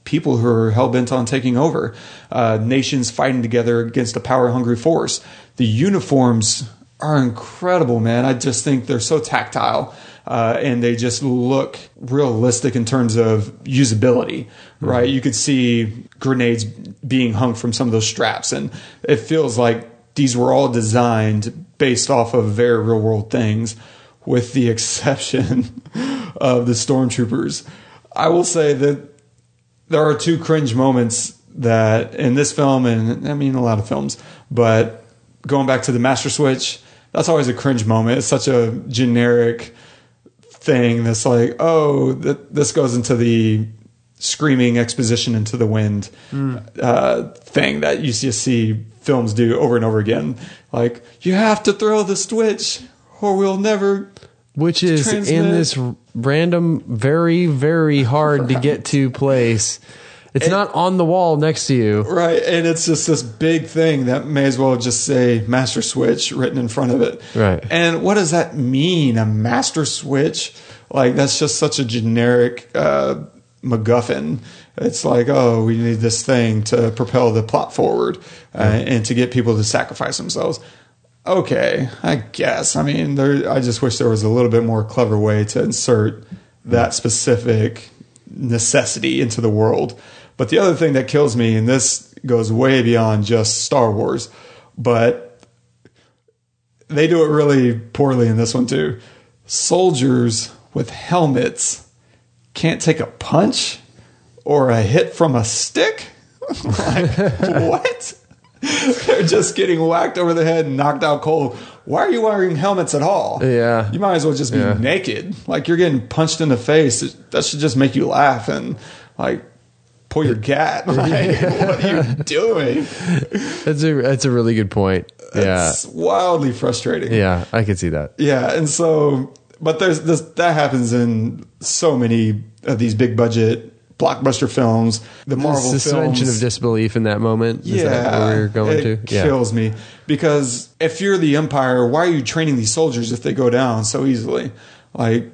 people who are hell bent on taking over, uh, nations fighting together against a power hungry force. The uniforms are incredible, man. I just think they're so tactile. Uh, and they just look realistic in terms of usability, right? You could see grenades being hung from some of those straps, and it feels like these were all designed based off of very real world things, with the exception of the stormtroopers. I will say that there are two cringe moments that in this film and I mean a lot of films, but going back to the master switch, that's always a cringe moment. It's such a generic thing that's like, oh, th- this goes into the screaming exposition into the wind uh, thing that you just see films do over and over again. Like, you have to throw the switch or we'll never Which is in this random, very, very hard to get to place. It's not on the wall next to you. Right, and it's just this big thing that may as well just say master switch written in front of it. Right. And what does that mean? A master switch? Like that's just such a generic uh, MacGuffin. It's like, oh, we need this thing to propel the plot forward uh, and to get people to sacrifice themselves. Okay, I guess. I mean, there. I just wish there was a little bit more clever way to insert that specific necessity into the world. But the other thing that kills me, and this goes way beyond just Star Wars, but they do it really poorly in this one too. Soldiers with helmets can't take a punch or a hit from a stick? like, what? They're just getting whacked over the head and knocked out cold. Why are you wearing helmets at all? Yeah. You might as well just be Yeah. naked. Like you're getting punched in the face. That should just make you laugh and like pull your gat. Like, what are you doing? That's a that's a really good point. Yeah. It's wildly frustrating. Yeah, I can see that. Yeah, and so, but there's this that happens in so many of these big budget blockbuster films. The Marvel the suspension films, of disbelief in that moment. Is yeah, that where you're going it to? Yeah. kills me because if you're the Empire, why are you training these soldiers if they go down so easily? Like,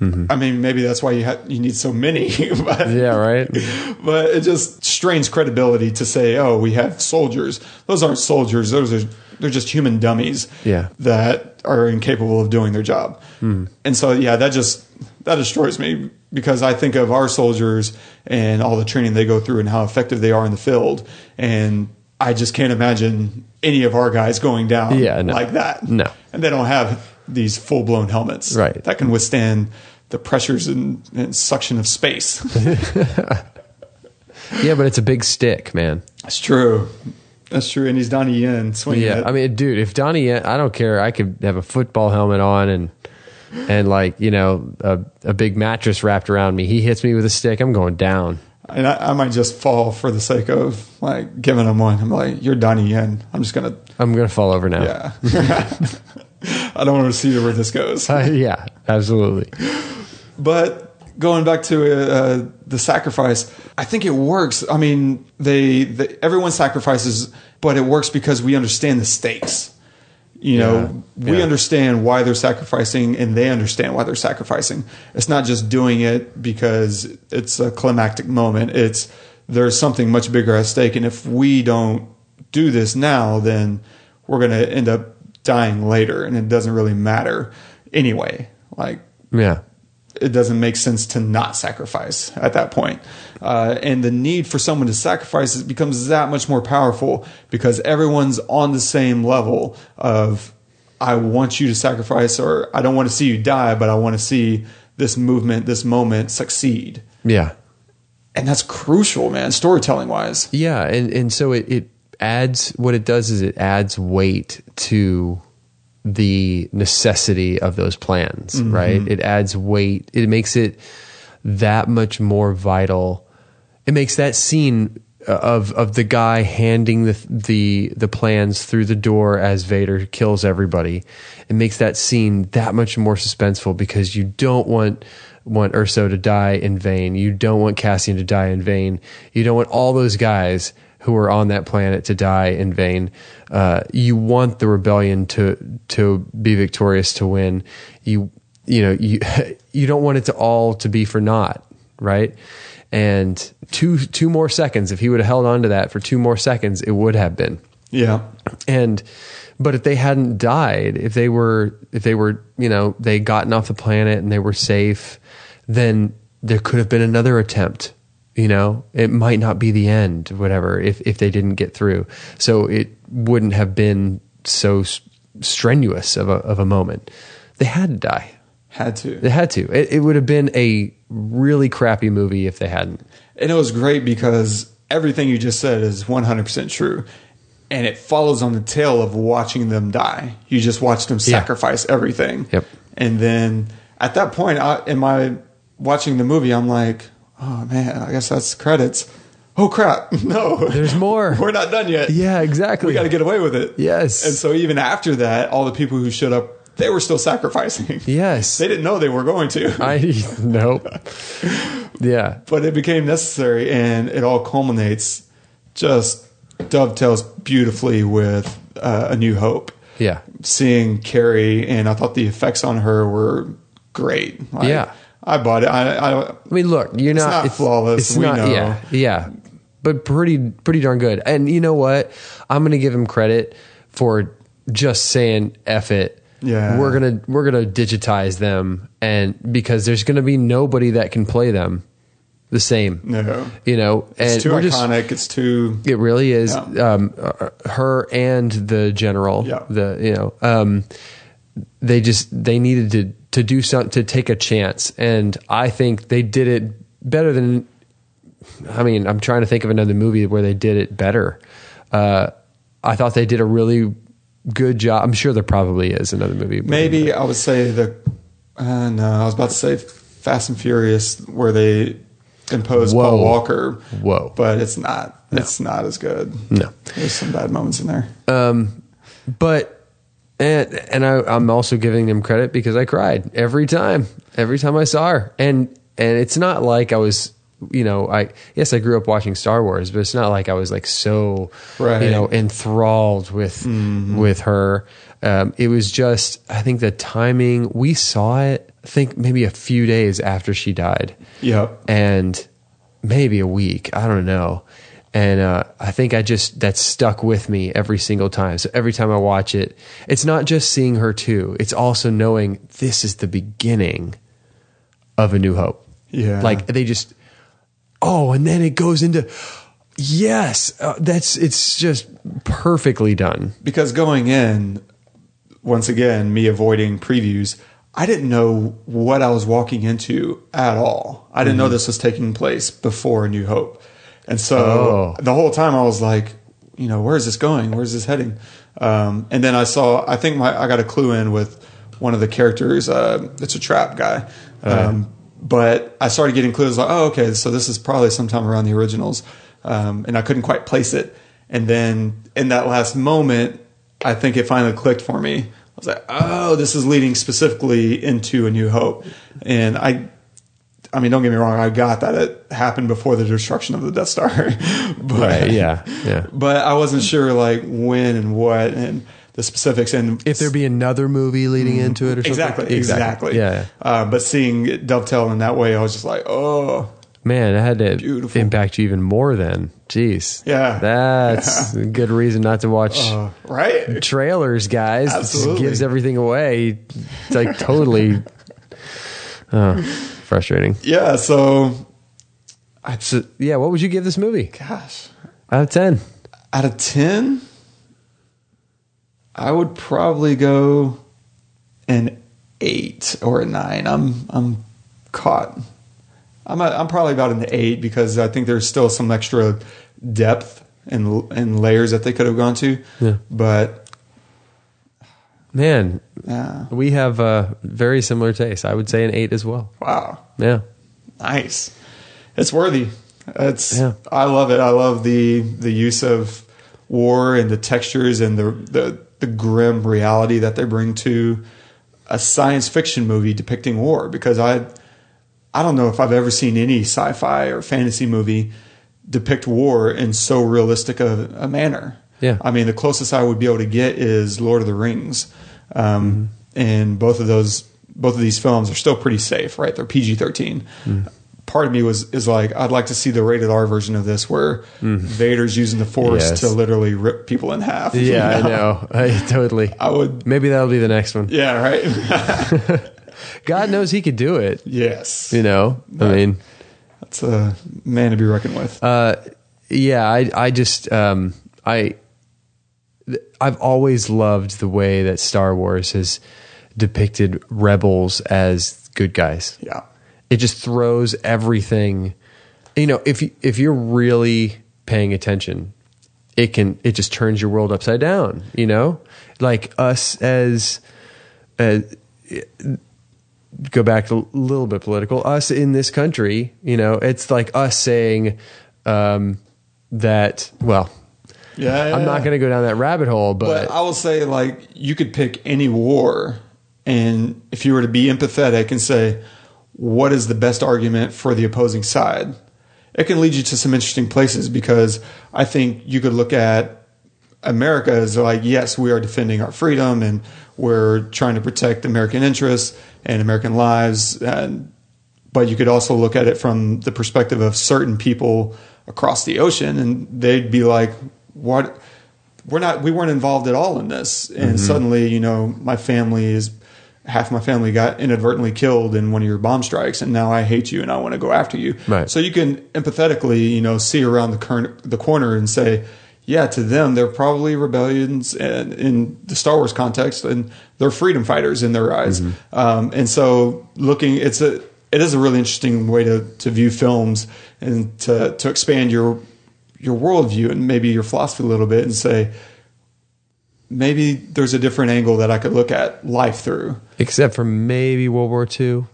Mm-hmm. I mean, maybe that's why you ha- you need so many. but, Yeah, right. but it just strains credibility to say, "Oh, we have soldiers." Those aren't soldiers. Those are they're just human dummies. Yeah. that are incapable of doing their job. Hmm. And so, yeah, that just that destroys me because I think of our soldiers and all the training they go through and how effective they are in the field, and I just can't imagine any of our guys going down Yeah, no. like that. No. and they don't have these full blown helmets Right. that can withstand the pressures and, and suction of space. Yeah, but it's a big stick, man. That's true. That's true. And he's Donnie Yen swinging Yeah, it. I mean, dude, if Donnie, Yen, I don't care. I could have a football helmet on and and like you know a, a big mattress wrapped around me. He hits me with a stick, I'm going down. and I, I might just fall for the sake of like giving him one. I'm like, you're Donnie Yen. I'm just gonna, I'm gonna fall over now. yeah. I don't want to see where this goes. Uh, yeah, absolutely. But going back to uh, the sacrifice, I think it works. I mean, they, they everyone sacrifices, but it works because we understand the stakes. You know, Yeah. we Yeah. understand why they're sacrificing, and they understand why they're sacrificing. It's not just doing it because it's a climactic moment. It's there's something much bigger at stake, and if we don't do this now, then we're going to end up dying later, and it doesn't really matter anyway. Like Yeah, it doesn't make sense to not sacrifice at that point. Uh, and the need for someone to sacrifice it becomes that much more powerful because everyone's on the same level of I want you to sacrifice or I don't want to see you die, but I want to see this movement, this moment succeed. yeah, And that's crucial, man, storytelling wise. yeah. And and so it it adds what it does is it adds weight to the necessity of those plans, mm-hmm. right? It adds weight. It makes it that much more vital. It makes that scene of of the guy handing the the the plans through the door as Vader kills everybody. It makes that scene that much more suspenseful because you don't want want Erso to die in vain. You don't want Cassian to die in vain. You don't want all those guys who are on that planet to die in vain. Uh, you want the rebellion to to be victorious to win. You you know you you don't want it to all to be for naught, right? And two two more seconds. If he would have held on to that for two more seconds, it would have been. Yeah. And but if they hadn't died, if they were if they were, you know, they gotten off the planet and they were safe, then there could have been another attempt. You know, it might not be the end, whatever, if if they didn't get through. So it wouldn't have been so strenuous of a of a moment. They had to die. Had to. They had to. It, it would have been a really crappy movie if they hadn't. And it was great because everything you just said is 100% true. And it follows on the tail of watching them die. You just watch them Yeah. sacrifice everything. Yep. And then at that point, I, in my watching the movie, I'm like, oh man, I guess that's credits. Oh crap. No. There's more. We're not done yet. Yeah, exactly. We got to get away with it. Yes. And so even after that, all the people who showed up, they were still sacrificing. Yes. They didn't know they were going to. I nope. Yeah. but it became necessary and it all culminates just dovetails beautifully with uh, a new hope Yeah. seeing carrie and i thought the effects on her were great Like, Yeah. I bought it. I, I I mean, look, you're not, not flawless, we know. Yeah, yeah, but pretty, pretty darn good. And you know what? I'm going to give him credit for just saying "f it." Yeah. we're gonna we're gonna digitize them, and because there's going to be nobody that can play them the same. no. You know, and It's too we're just- iconic. it's too. it really is. Yeah. Um, uh, her and the general. Yeah. The you know, um, they just they needed to to do something to take a chance, and I think they did it better than. I mean, I'm trying to think of another movie where they did it better. Uh, I thought they did a really good job. I'm sure there probably is another movie. Maybe I would say the. Uh, no, I was about to say Fast and Furious, where they imposed Whoa. Paul Walker. Whoa. But it's not. It's not as good. No. There's some bad moments in there. Um, but and and I, I'm also giving them credit because I cried every time, every time I saw her, and and it's not like I was, you know, I yes I grew up watching Star Wars, but it's not like I was like so, Right. you know, enthralled with with her. Um, it was just I think the timing we saw it. I think maybe a few days after she died Yep. and maybe a week. I don't know. And uh, I think I just that's stuck with me every single time. So every time I watch it, it's not just seeing her too. It's also knowing this is the beginning of a new hope. Yeah. like they just oh, and then it goes into yes, uh, that's it's just perfectly done. because going in, once again, me avoiding previews, I didn't know what I was walking into at all. I didn't know Mm-hmm. this was taking place before A New Hope. And so Oh. the whole time I was like, you know, where is this going? Where's this heading? Um, and then I saw, I think my, I got a clue in with one of the characters. Uh, it's a trap guy. Um, but I started getting clues like, oh, okay, so this is probably sometime around the originals. Um, and I couldn't quite place it. And then in that last moment, I think it finally clicked for me. I was like, oh, this is leading specifically into A New Hope. And I, I mean, don't get me wrong, I got that it happened before the destruction of the Death Star. but, Yeah, yeah. But I wasn't sure like when and what and the specifics. And If there be another movie leading into it or something, exactly, exactly. Yeah, yeah. Uh, but seeing it dovetail in that way, I was just like, oh, Man, it had to Beautiful. impact you even more then. Jeez. Yeah. That's a good reason not to watch uh, right? trailers, guys. It Absolutely. gives everything away. It's like totally oh, frustrating. Yeah. So, I, So, yeah, what would you give this movie gosh, out of 10? out of 10, I would probably go an eight or a nine. I'm, I'm caught. I'm, a, I'm probably about an eight because I think there's still some extra depth and, and layers that they could have gone to. Yeah. But, Man, yeah. we have a very similar taste. I would say an 8 as well. Wow. Yeah. Nice. It's worthy. It's Yeah. I love it. I love the the use of war and the textures and the the the grim reality that they bring to a science fiction movie depicting war because I I don't know if I've ever seen any sci-fi or fantasy movie depict war in so realistic a, a manner. Yeah. I mean, the closest I would be able to get is Lord of the Rings, um, and both of those, both of these films are still pretty safe, right? They're PG 13 Part of me was is like, I'd like to see the rated R version of this, where Vader's using the Force Yes. to literally rip people in half. Yeah, you I know. I totally. I would. Maybe that'll be the next one. Yeah. Right. God knows he could do it. yes. You know, I mean, That's a man to be reckoned with. Uh, yeah, I I just um, I I've always loved the way that Star Wars has depicted rebels as good guys. yeah. It just throws everything. You know, if you, if you're really paying attention, it can it just turns your world upside down. You know, like us as as go back a little bit political. Us in this country, you know, it's like us saying um, that. Well, Yeah. I'm not going to go down that rabbit hole, but, But I will say, like, you could pick any war, and if you were to be empathetic and say, what is the best argument for the opposing side, it can lead you to some interesting places because I think you could look at America as like, yes, we are defending our freedom and we're trying to protect American interests and American lives and but you could also look at it from the perspective of certain people across the ocean, and they'd be like, "What? We're not. We weren't involved at all in this." And mm-hmm. suddenly, you know, my family is half my family got inadvertently killed in one of your bomb strikes, and now I hate you and I want to go after you. Right. So you can empathetically, you know, see around the current the corner and say, yeah, to them they're probably rebellions and in the Star Wars context, and they're freedom fighters in their eyes. Um, and so looking, it's a it is a really interesting way to to view films and to to expand your your worldview and maybe your philosophy a little bit and say. Maybe there's a different angle that I could look at life through. Except for maybe World War II,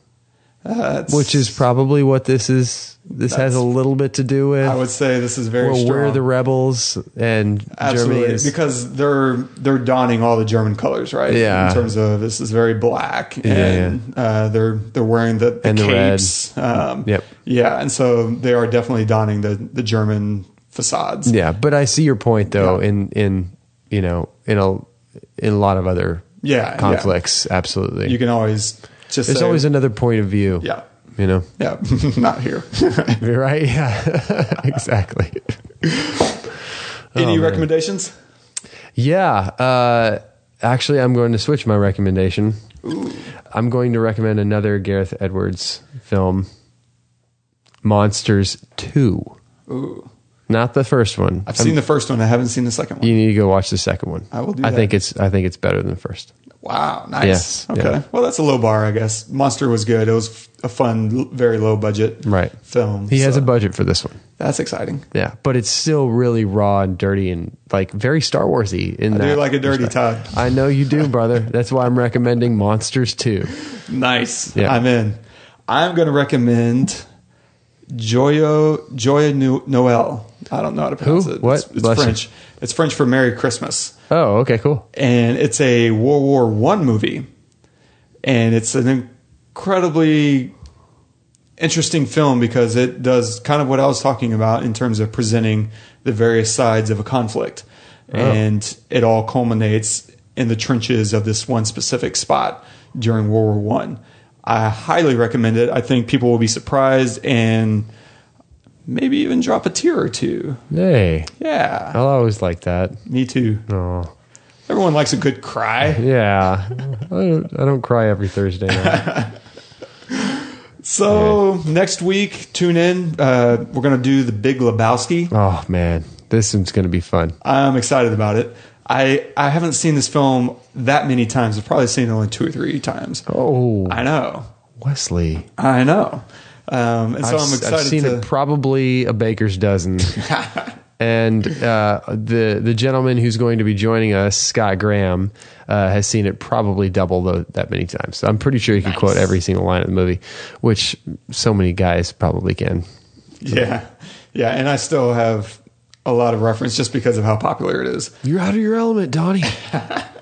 Uh, which is probably what this is. This has a little bit to do with. I would say this is very we're the rebels, and Absolutely, Germany is because they're they're donning all the German colors, right? Yeah. In terms of this is very black, Yeah, and Uh, they're they're wearing the, the And the red. Um, Yep. Yeah, and so they are definitely donning the the German facades. yeah. But I see your point, though. Yeah. In in you know in a in a lot of other Yeah, yeah. conflicts, absolutely. You can always just There's say, always another point of view. yeah, You know. yeah, not here. You're right. Yeah. exactly. Any man. recommendations? Yeah. Uh, actually, I'm going to switch my recommendation. I'm going to recommend another Gareth Edwards film, Monsters Two. Ooh. Not the first one. I've seen the first one. I haven't seen the second one. You need to go watch the second one. I will do I that. think it's. I think it's better than the first. Wow, nice. Okay. yeah. Well, that's a low bar, I guess. Monster was good. It was a fun, very low budget Right. film. He has a budget for this one. That's exciting. Yeah, but it's still really raw and dirty and like very Star Warsy. In I that do like a dirty Todd. I know you do, brother. That's why I'm recommending Monsters 2. Nice. Yeah. I'm in. I'm going to recommend Joyo Joyeux Noël. I don't know how to pronounce Who? it. What? It's, it's Bless you. French. It's French for Merry Christmas, Oh, okay, cool. and it's a World War One movie, and it's an incredibly interesting film because it does kind of what I was talking about in terms of presenting the various sides of a conflict, oh. and it all culminates in the trenches of this one specific spot during World War One. I. highly recommend it. I think people will be surprised and maybe even drop a tear or two. Hey, Yeah, I'll always like that. me too. Oh, Everyone likes a good cry. yeah. I don't, I don't cry every Thursday night. So next week, tune in. Uh, we're gonna do the Big Lebowski. oh man, this one's going to be fun. I'm excited about it. I I haven't seen this film that many times. I've probably seen it only two or three times. Oh, I know, Wesley. I know. Um, and so I've, I'm I've seen to. it probably a baker's dozen. and uh, the the gentleman who's going to be joining us, Scott Graham, uh, has seen it probably double tho- that many times. So I'm pretty sure he can quote every single line of the movie, which so many guys probably can. yeah, yeah, and I still have a lot of reference just because of how popular it is. You're out of your element, Donnie.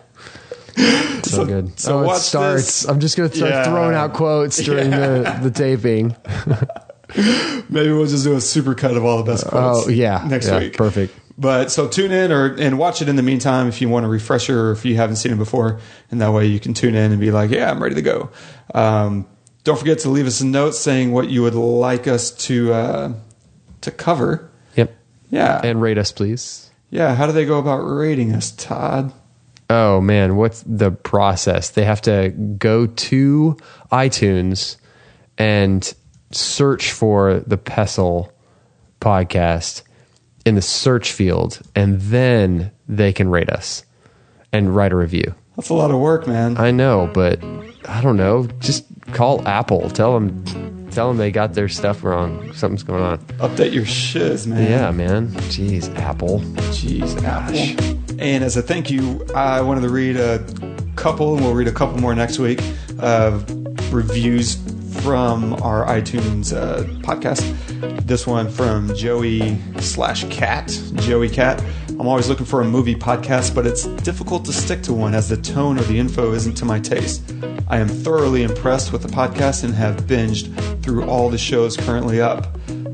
so, So- good. so oh, it starts. this. I'm just going to start Yeah. throwing out quotes during the, the taping. Maybe we'll just do a super cut of all the best quotes. Oh, yeah. next Yeah, week. perfect. But so tune in or and watch it in the meantime if you want a refresher or if you haven't seen it before, and that way you can tune in and be like, yeah, I'm ready to go. Um, don't forget to leave us a note saying what you would like us to uh, to cover. Yep. Yeah, And rate us, please. yeah. How do they go about rating us, Todd? Oh man, what's the process? They have to go to iTunes and search for the Pestle podcast in the search field, and then they can rate us and write a review. That's a lot of work, man. I know, but I don't know. Just call Apple. Tell them, tell them they got their stuff wrong. Something's going on. Update your shiz, man. Yeah, man. Jeez, Apple. Jeez, Apple. And as a thank you, I wanted to read a couple, and we'll read a couple more next week, of reviews from our iTunes uh, podcast. This one from Joey slash Cat, Joey Cat. I'm always looking for a movie podcast, but it's difficult to stick to one as the tone or the info isn't to my taste. I am thoroughly impressed with the podcast and have binged through all the shows currently up.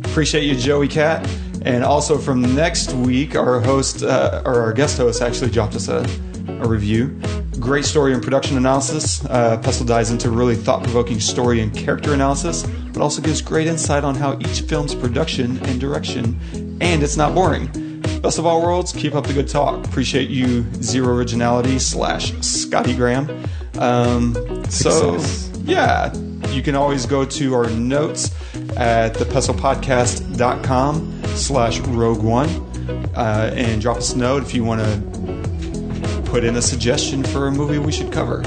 Appreciate you, Joey Cat. And also from next week, our host, uh, or our guest host, actually dropped us a, a review. Great story and production analysis. Uh, Pestle dives into really thought provoking story and character analysis, but also gives great insight on how each film's production and direction, and it's not boring. Best of all worlds, keep up the good talk. Appreciate you, Zero Originality slash Scotty Graham. Um, so, yeah, you can always go to our notes at thepestlepodcast.com slash rogue one uh, and drop us a note if you want to put in a suggestion for a movie we should cover.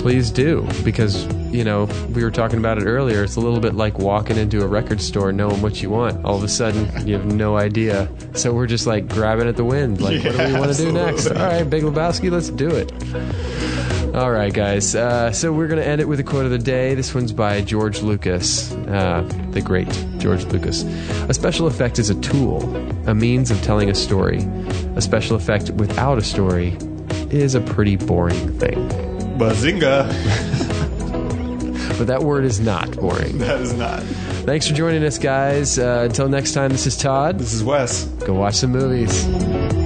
Please do, because, you know, we were talking about it earlier. It's a little bit like walking into a record store knowing what you want. All of a sudden, you have no idea. So we're just like grabbing at the wind. Like, what do we want to do next? All right, Big Lebowski, let's do it. All right, guys. Uh, so we're going to end it with a quote of the day. This one's by George Lucas, uh, the great George Lucas. A special effect is a tool, a means of telling a story. A special effect without a story is a pretty boring thing. Bazinga! But that word is not boring. That is not. Thanks for joining us, guys. Uh, until next time, this is Todd. This is Wes. Go watch some movies.